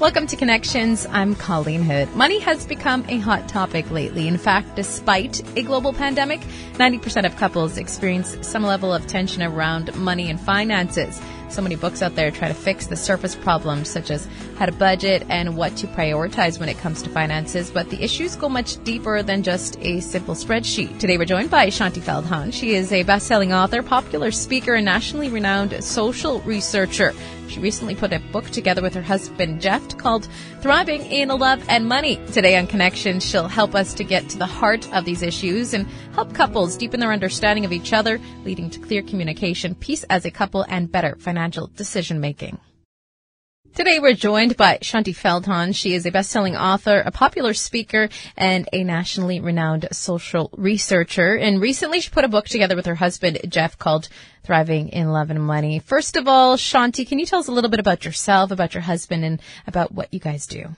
Welcome to Connections. I'm Colleen Hood. Money has become a hot topic lately. In fact, despite a global pandemic, 90% of couples experience some level of tension around money and finances. So many books out there try to fix the surface problems, such as how to budget and what to prioritize when it comes to finances. But the issues go much deeper than just a simple spreadsheet. Today, we're joined by Shaunti Feldhahn. She is a best-selling author, popular speaker, and nationally renowned social researcher. She recently put a book together with her husband, Jeff, called Thriving in Love and Money. Today on Connection, she'll help us to get to the heart of these issues and help couples deepen their understanding of each other, leading to clear communication, peace as a couple, and better financial decision making. Today we're joined by Shaunti Feldhahn. She is a best-selling author, a popular speaker, and a nationally renowned social researcher. And recently she put a book together with her husband, Jeff, called Thriving in Love and Money. First of all, Shaunti, can you tell us a little bit about yourself, about your husband, and about what you guys do?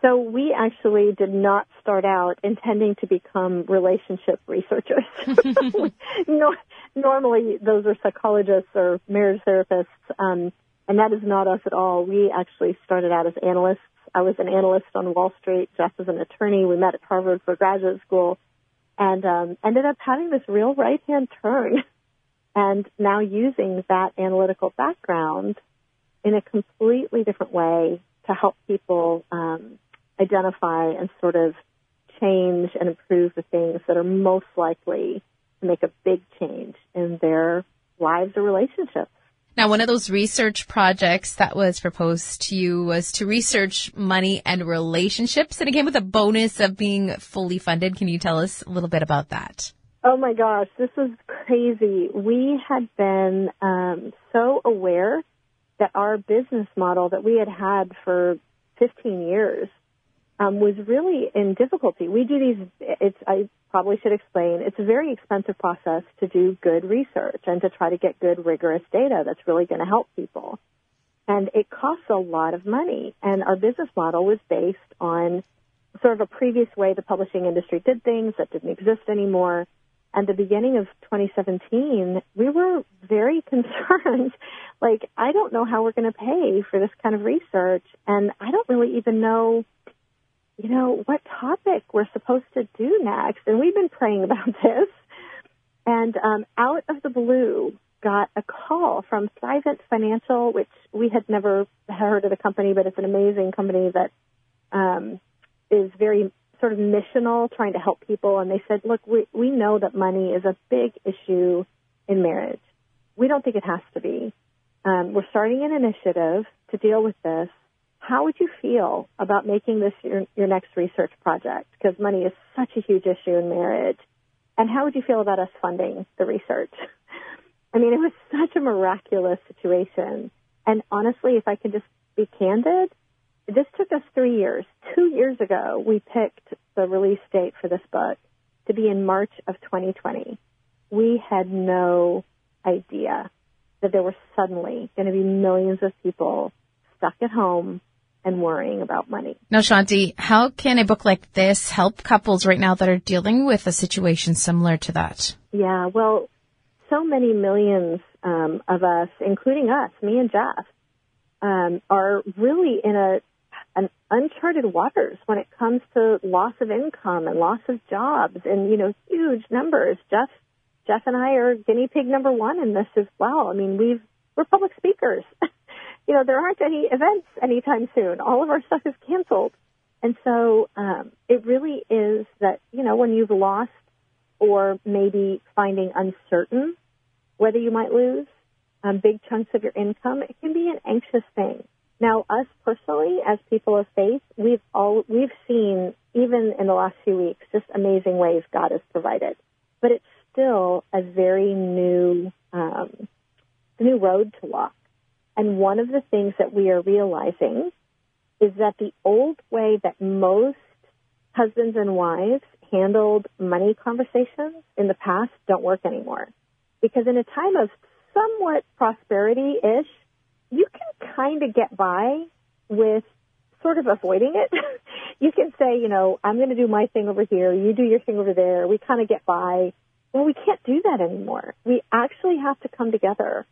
So we actually did not start out intending to become relationship researchers. no, normally those are psychologists or marriage therapists. Um, and that is not us at all. We actually started out as analysts. I was an analyst on Wall Street. Jeff was an attorney. We met at Harvard for graduate school and um, ended up having this real right hand turn and now using that analytical background in a completely different way to help people um, identify and sort of change and improve the things that are most likely to make a big change in their lives or relationships. Now, one of those research projects that was proposed to you was to research money and relationships, and it came with a bonus of being fully funded. Can you tell us a little bit about that? Oh my gosh, this was crazy. We had been um, so aware that our business model that we had had for 15 years um, was really in difficulty. We do these. It's I probably should explain. It's a very expensive process to do good research and to try to get good rigorous data that's really going to help people. And it costs a lot of money. And our business model was based on sort of a previous way the publishing industry did things that didn't exist anymore. And the beginning of 2017, we were very concerned. like, I don't know how we're going to pay for this kind of research. And I don't really even know you know, what topic we're supposed to do next. And we've been praying about this. And um, out of the blue, got a call from Thrivent Financial, which we had never heard of the company, but it's an amazing company that um, is very sort of missional, trying to help people. And they said, look, we, we know that money is a big issue in marriage. We don't think it has to be. Um, we're starting an initiative to deal with this. How would you feel about making this your, your next research project? Because money is such a huge issue in marriage. And how would you feel about us funding the research? I mean, it was such a miraculous situation. And honestly, if I could just be candid, this took us three years. Two years ago, we picked the release date for this book to be in March of 2020. We had no idea that there were suddenly going to be millions of people stuck at home and worrying about money. Now, Shaunti, how can a book like this help couples right now that are dealing with a situation similar to that? Yeah, well, so many millions um, of us, including us, me and Jeff, um, are really in a an uncharted waters when it comes to loss of income and loss of jobs and you know huge numbers. Jeff Jeff and I are guinea pig number one in this as well. I mean, we've we're public speakers. you know, there aren't any events anytime soon. All of our stuff is canceled. And so um, it really is that, you know, when you've lost or maybe finding uncertain whether you might lose um, big chunks of your income, it can be an anxious thing. Now, us personally, as people of faith, we've all we've seen even in the last few weeks just amazing ways God has provided, but it's still a very new um, new road to walk. And one of the things that we are realizing is that the old way that most husbands and wives handled money conversations in the past don't work anymore. Because in a time of somewhat prosperity ish, you can kind of get by with sort of avoiding it. you can say, you know, I'm going to do my thing over here, you do your thing over there. We kind of get by. Well, we can't do that anymore. We actually have to come together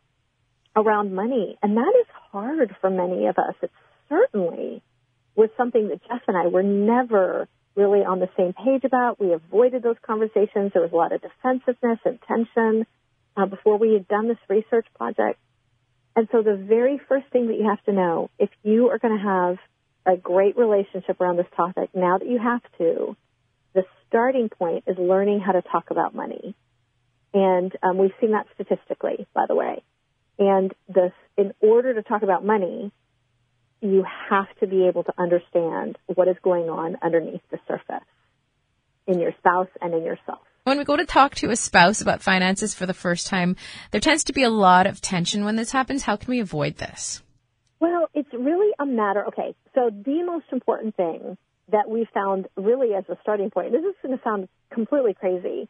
around money. And that is hard for many of us. It certainly was something that Jeff and I were never really on the same page about. We avoided those conversations. There was a lot of defensiveness and tension uh, before we had done this research project. And so the very first thing that you have to know, if you are going to have a great relationship around this topic, now that you have to, the starting point is learning how to talk about money. And um, we've seen that statistically, by the way. And this, in order to talk about money, you have to be able to understand what is going on underneath the surface in your spouse and in yourself. When we go to talk to a spouse about finances for the first time, there tends to be a lot of tension when this happens. How can we avoid this? Well, it's really a matter. Okay, so the most important thing that we found really as a starting point, this is going to sound completely crazy,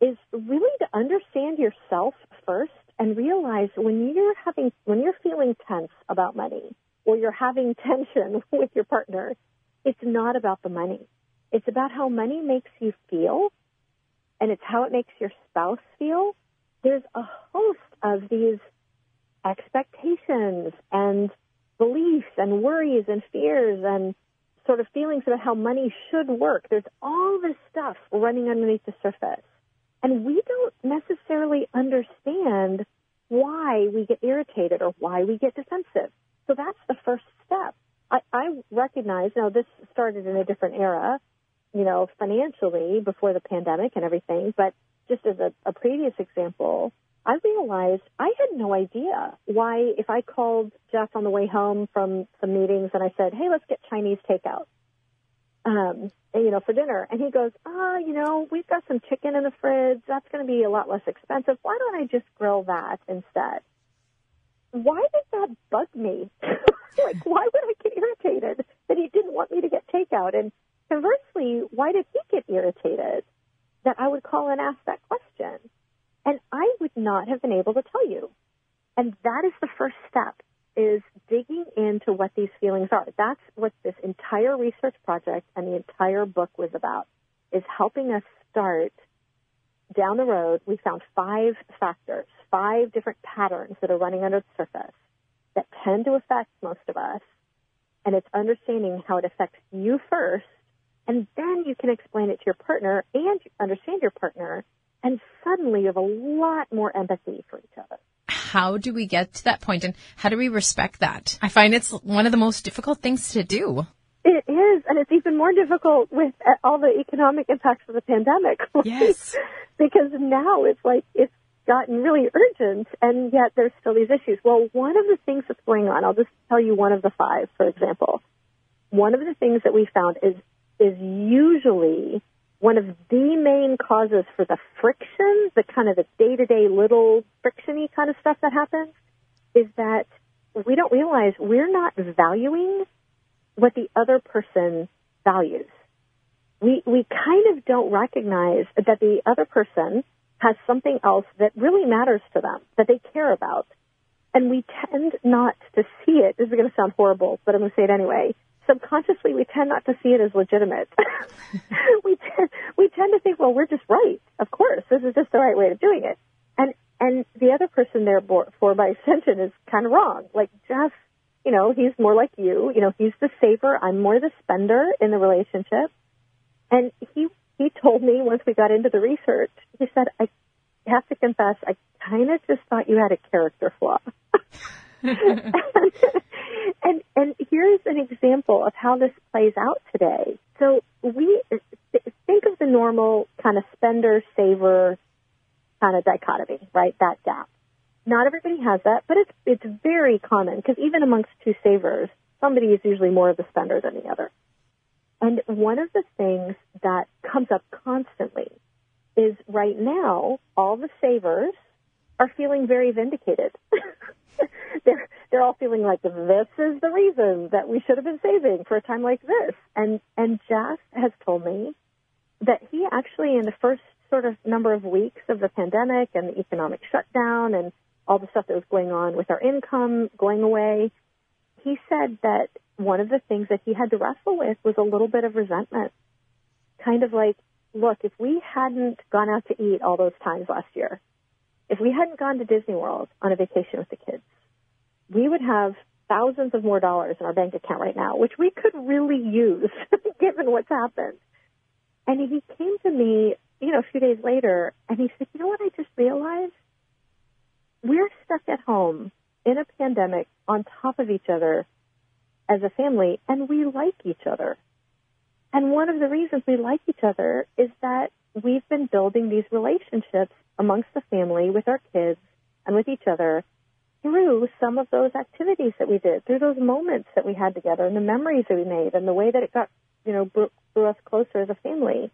is really to understand yourself first and realize when you're having, when you're feeling tense about money or you're having tension with your partner, it's not about the money. It's about how money makes you feel and it's how it makes your spouse feel. There's a host of these expectations and beliefs and worries and fears and sort of feelings about how money should work. There's all this stuff running underneath the surface. And we don't necessarily understand why we get irritated or why we get defensive. So that's the first step. I, I recognize, now this started in a different era, you know, financially before the pandemic and everything, but just as a, a previous example, I realized I had no idea why if I called Jeff on the way home from some meetings and I said, "Hey, let's get Chinese takeout," um, you know, for dinner, and he goes, "Ah, oh, you know, we've got some chicken in the fridge. That's going to be a lot less expensive. Why don't I just grill that instead?" Why did that bug me? like, why would I get irritated that he didn't want me to get takeout? And conversely, why did he get irritated that I would call and ask that question? And I would not have been able to tell you. And that is the first step is digging into what these feelings are. That's what this entire research project and the entire book was about, is helping us start down the road. We found five factors, five different patterns that are running under the surface that tend to affect most of us. And it's understanding how it affects you first, and then you can explain it to your partner and understand your partner and suddenly you have a lot more empathy for each other. How do we get to that point and how do we respect that? I find it's one of the most difficult things to do. It is, and it's even more difficult with uh, all the economic impacts of the pandemic. Yes. because now it's like it's gotten really urgent, and yet there's still these issues. Well, one of the things that's going on, I'll just tell you one of the five, for example. One of the things that we found is is usually one of the main causes for the friction, the kind of the day-to-day little frictiony kind of stuff that happens, is that we don't realize we're not valuing what the other person values. We we kind of don't recognize that the other person has something else that really matters to them, that they care about. And we tend not to see it. This is going to sound horrible, but I'm going to say it anyway subconsciously we tend not to see it as legitimate. we tend, we tend to think, well, we're just right. Of course, this is just the right way of doing it. And and the other person there for by extension is kind of wrong. Like Jeff, you know, he's more like you. You know, he's the saver. I'm more the spender in the relationship. And he he told me once we got into the research, he said, I have to confess, I kind of just thought you had a character flaw. and and here's an example of how this plays out today. So we think of the normal kind of spender saver kind of dichotomy, right? That gap. Not everybody has that, but it's it's very common because even amongst two savers, somebody is usually more of a spender than the other. And one of the things that comes up constantly is right now all the savers are feeling very vindicated. they're they're all feeling like this is the reason that we should have been saving for a time like this. And and Jeff has told me that he actually in the first sort of number of weeks of the pandemic and the economic shutdown and all the stuff that was going on with our income going away, he said that one of the things that he had to wrestle with was a little bit of resentment. Kind of like, look, if we hadn't gone out to eat all those times last year, if we hadn't gone to Disney World on a vacation with the kids, we would have thousands of more dollars in our bank account right now, which we could really use given what's happened. And he came to me, you know, a few days later and he said, you know what I just realized? We're stuck at home in a pandemic on top of each other as a family and we like each other. And one of the reasons we like each other is that we've been building these relationships amongst the family with our kids and with each other through some of those activities that we did, through those moments that we had together and the memories that we made and the way that it got, you know, drew us closer as a family.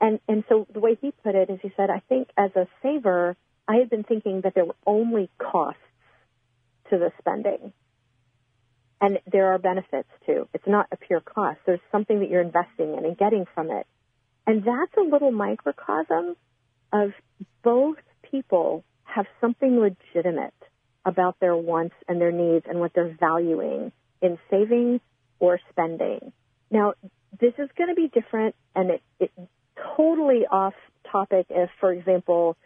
And, and so the way he put it is he said, I think as a saver, I had been thinking that there were only costs to the spending. And there are benefits too. It's not a pure cost. There's something that you're investing in and getting from it. And that's a little microcosm of both people have something legitimate about their wants and their needs and what they're valuing in saving or spending. Now, this is going to be different and it, it totally off topic if, for example,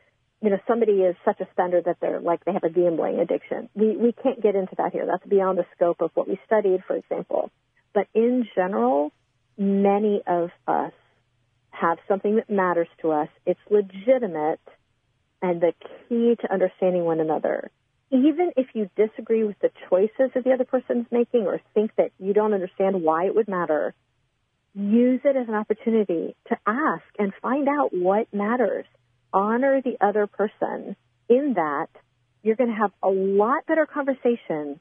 you know, somebody is such a spender that they're like they have a gambling addiction. We we can't get into that here. That's beyond the scope of what we studied, for example. But in general, many of us have something that matters to us. It's legitimate and the key to understanding one another. Even if you disagree with the choices that the other person's making or think that you don't understand why it would matter, use it as an opportunity to ask and find out what matters. Honor the other person in that you're going to have a lot better conversation.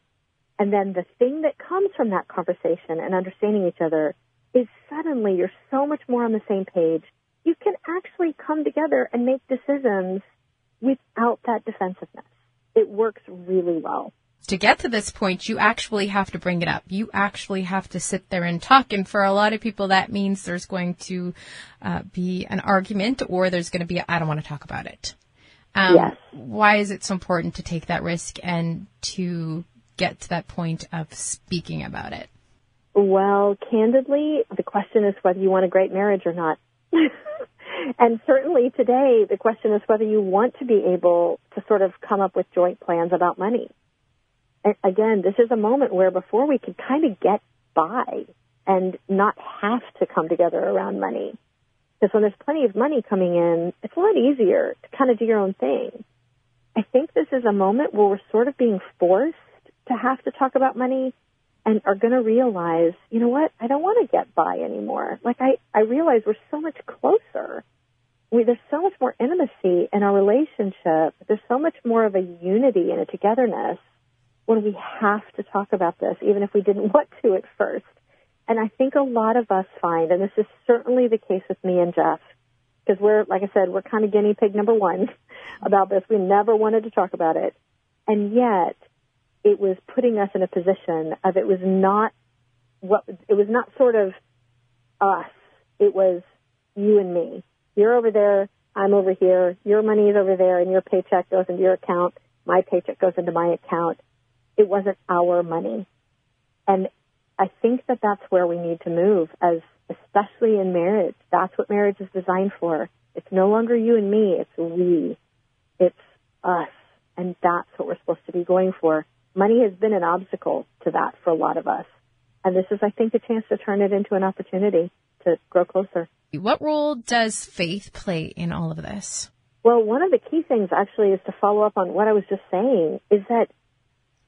And then the thing that comes from that conversation and understanding each other is suddenly you're so much more on the same page. You can actually come together and make decisions without that defensiveness. It works really well. To get to this point, you actually have to bring it up. You actually have to sit there and talk. And for a lot of people, that means there's going to uh, be an argument or there's going to be, I don't want to talk about it. Um, yes. Why is it so important to take that risk and to get to that point of speaking about it? Well, candidly, the question is whether you want a great marriage or not. and certainly today, the question is whether you want to be able to sort of come up with joint plans about money. And again, this is a moment where before we could kind of get by and not have to come together around money. Because when there's plenty of money coming in, it's a lot easier to kind of do your own thing. I think this is a moment where we're sort of being forced to have to talk about money and are going to realize, you know what, I don't want to get by anymore. Like I, I realize we're so much closer. We, there's so much more intimacy in our relationship. There's so much more of a unity and a togetherness when we have to talk about this, even if we didn't want to at first. And I think a lot of us find, and this is certainly the case with me and Jeff, because we're, like I said, we're kind of guinea pig number one about this. We never wanted to talk about it. And yet, it was putting us in a position of it was not what it was not sort of us. It was you and me. You're over there, I'm over here. Your money is over there, and your paycheck goes into your account. My paycheck goes into my account. It wasn't our money, and I think that that's where we need to move, as especially in marriage. That's what marriage is designed for. It's no longer you and me. It's we. It's us, and that's what we're supposed to be going for money has been an obstacle to that for a lot of us. And this is, I think, a chance to turn it into an opportunity to grow closer. What role does faith play in all of this? Well, one of the key things actually is to follow up on what I was just saying is that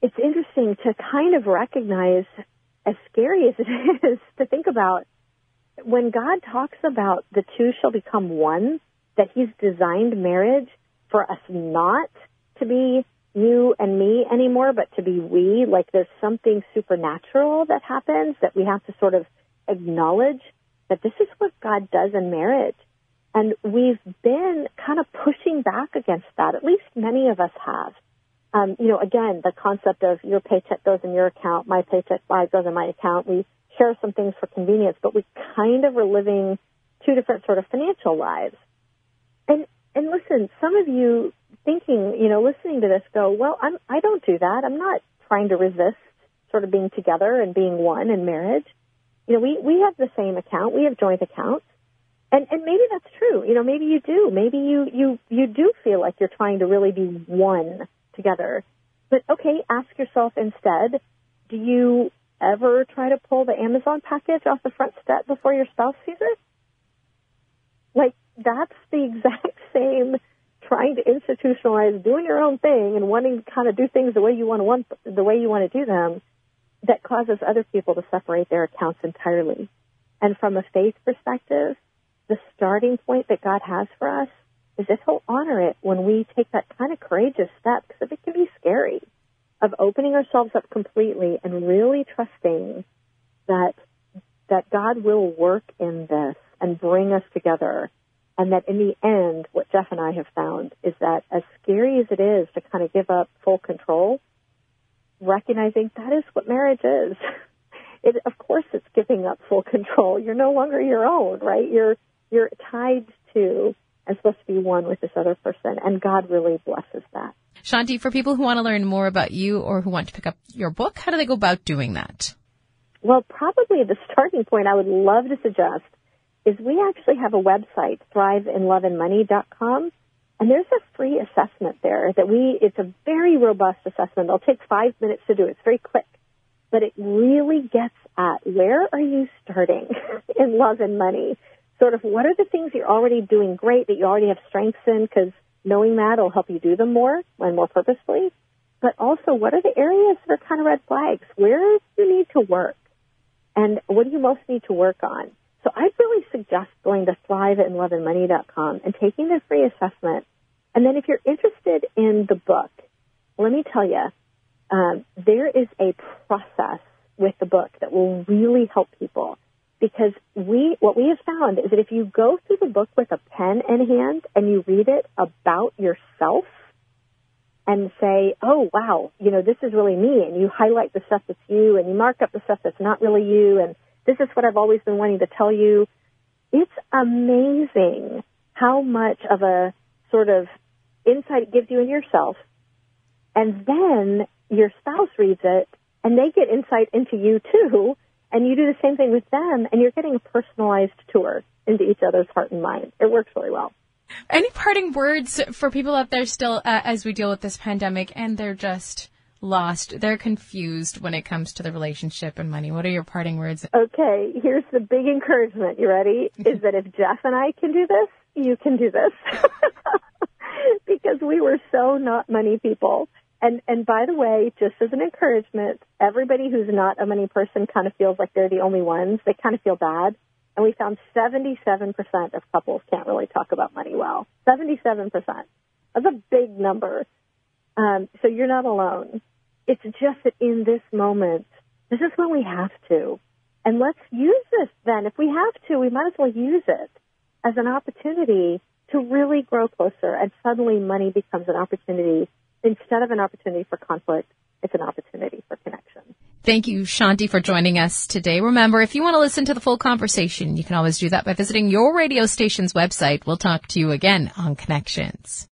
it's interesting to kind of recognize, as scary as it is to think about, when God talks about the two shall become one, that He's designed marriage for us not to be you and me anymore, but to be we. Like there's something supernatural that happens that we have to sort of acknowledge that this is what God does in marriage. And we've been kind of pushing back against that. At least many of us have. Um, you know, again, the concept of your paycheck goes in your account, my paycheck goes in my account. We share some things for convenience, but we kind of are living two different sort of financial lives. And and listen, some of you thinking, you know, listening to this go, well, I'm, I don't do that. I'm not trying to resist sort of being together and being one in marriage. You know, we, we have the same account. We have joint accounts. And, and maybe that's true. You know, maybe you do. Maybe you, you, you do feel like you're trying to really be one together. But okay, ask yourself instead, do you ever try to pull the Amazon package off the front step before your spouse sees it? Like, that's the exact same trying to institutionalize doing your own thing and wanting to kind of do things the way you want to want the way you want to do them that causes other people to separate their accounts entirely. And from a faith perspective, the starting point that God has for us is that He'll honor it when we take that kind of courageous step because it can be scary of opening ourselves up completely and really trusting that that God will work in this and bring us together. And that in the end, what Jeff and I have found is that as scary as it is to kind of give up full control, recognizing that is what marriage is. It, of course, it's giving up full control. You're no longer your own, right? You're you're tied to and supposed to be one with this other person, and God really blesses that. Shaunti, for people who want to learn more about you or who want to pick up your book, how do they go about doing that? Well, probably the starting point I would love to suggest is we actually have a website, thriveinloveandmoney.com, and there's a free assessment there that we, it's a very robust assessment. It'll take five minutes to do. It's very quick, but it really gets at where are you starting in love and money? Sort of what are the things you're already doing great that you already have strengths in because knowing that will help you do them more and more purposefully. But also, what are the areas that are kind of red flags? Where do you need to work? And what do you most need to work on? So I'd really suggest going to thriveandloveandmoney.com and taking the free assessment. And then if you're interested in the book, let me tell you, um, there is a process with the book that will really help people. Because we, what we have found is that if you go through the book with a pen in hand and you read it about yourself and say, oh wow, you know, this is really me and you highlight the stuff that's you and you mark up the stuff that's not really you and this is what I've always been wanting to tell you. It's amazing how much of a sort of insight it gives you in yourself. And then your spouse reads it and they get insight into you too. And you do the same thing with them and you're getting a personalized tour into each other's heart and mind. It works really well. Any parting words for people out there still uh, as we deal with this pandemic and they're just lost. They're confused when it comes to the relationship and money. What are your parting words? Okay, here's the big encouragement. You ready? Is that if Jeff and I can do this, you can do this. because we were so not money people. And and by the way, just as an encouragement, everybody who's not a money person kind of feels like they're the only ones. They kind of feel bad. And we found 77% of couples can't really talk about money well. 77%. That's a big number. Um, so you're not alone. It's just that in this moment, this is when we have to. And let's use this then. If we have to, we might as well use it as an opportunity to really grow closer. And suddenly money becomes an opportunity. Instead of an opportunity for conflict, it's an opportunity for connection. Thank you, Shaunti, for joining us today. Remember, if you want to listen to the full conversation, you can always do that by visiting your radio station's website. We'll talk to you again on Connections.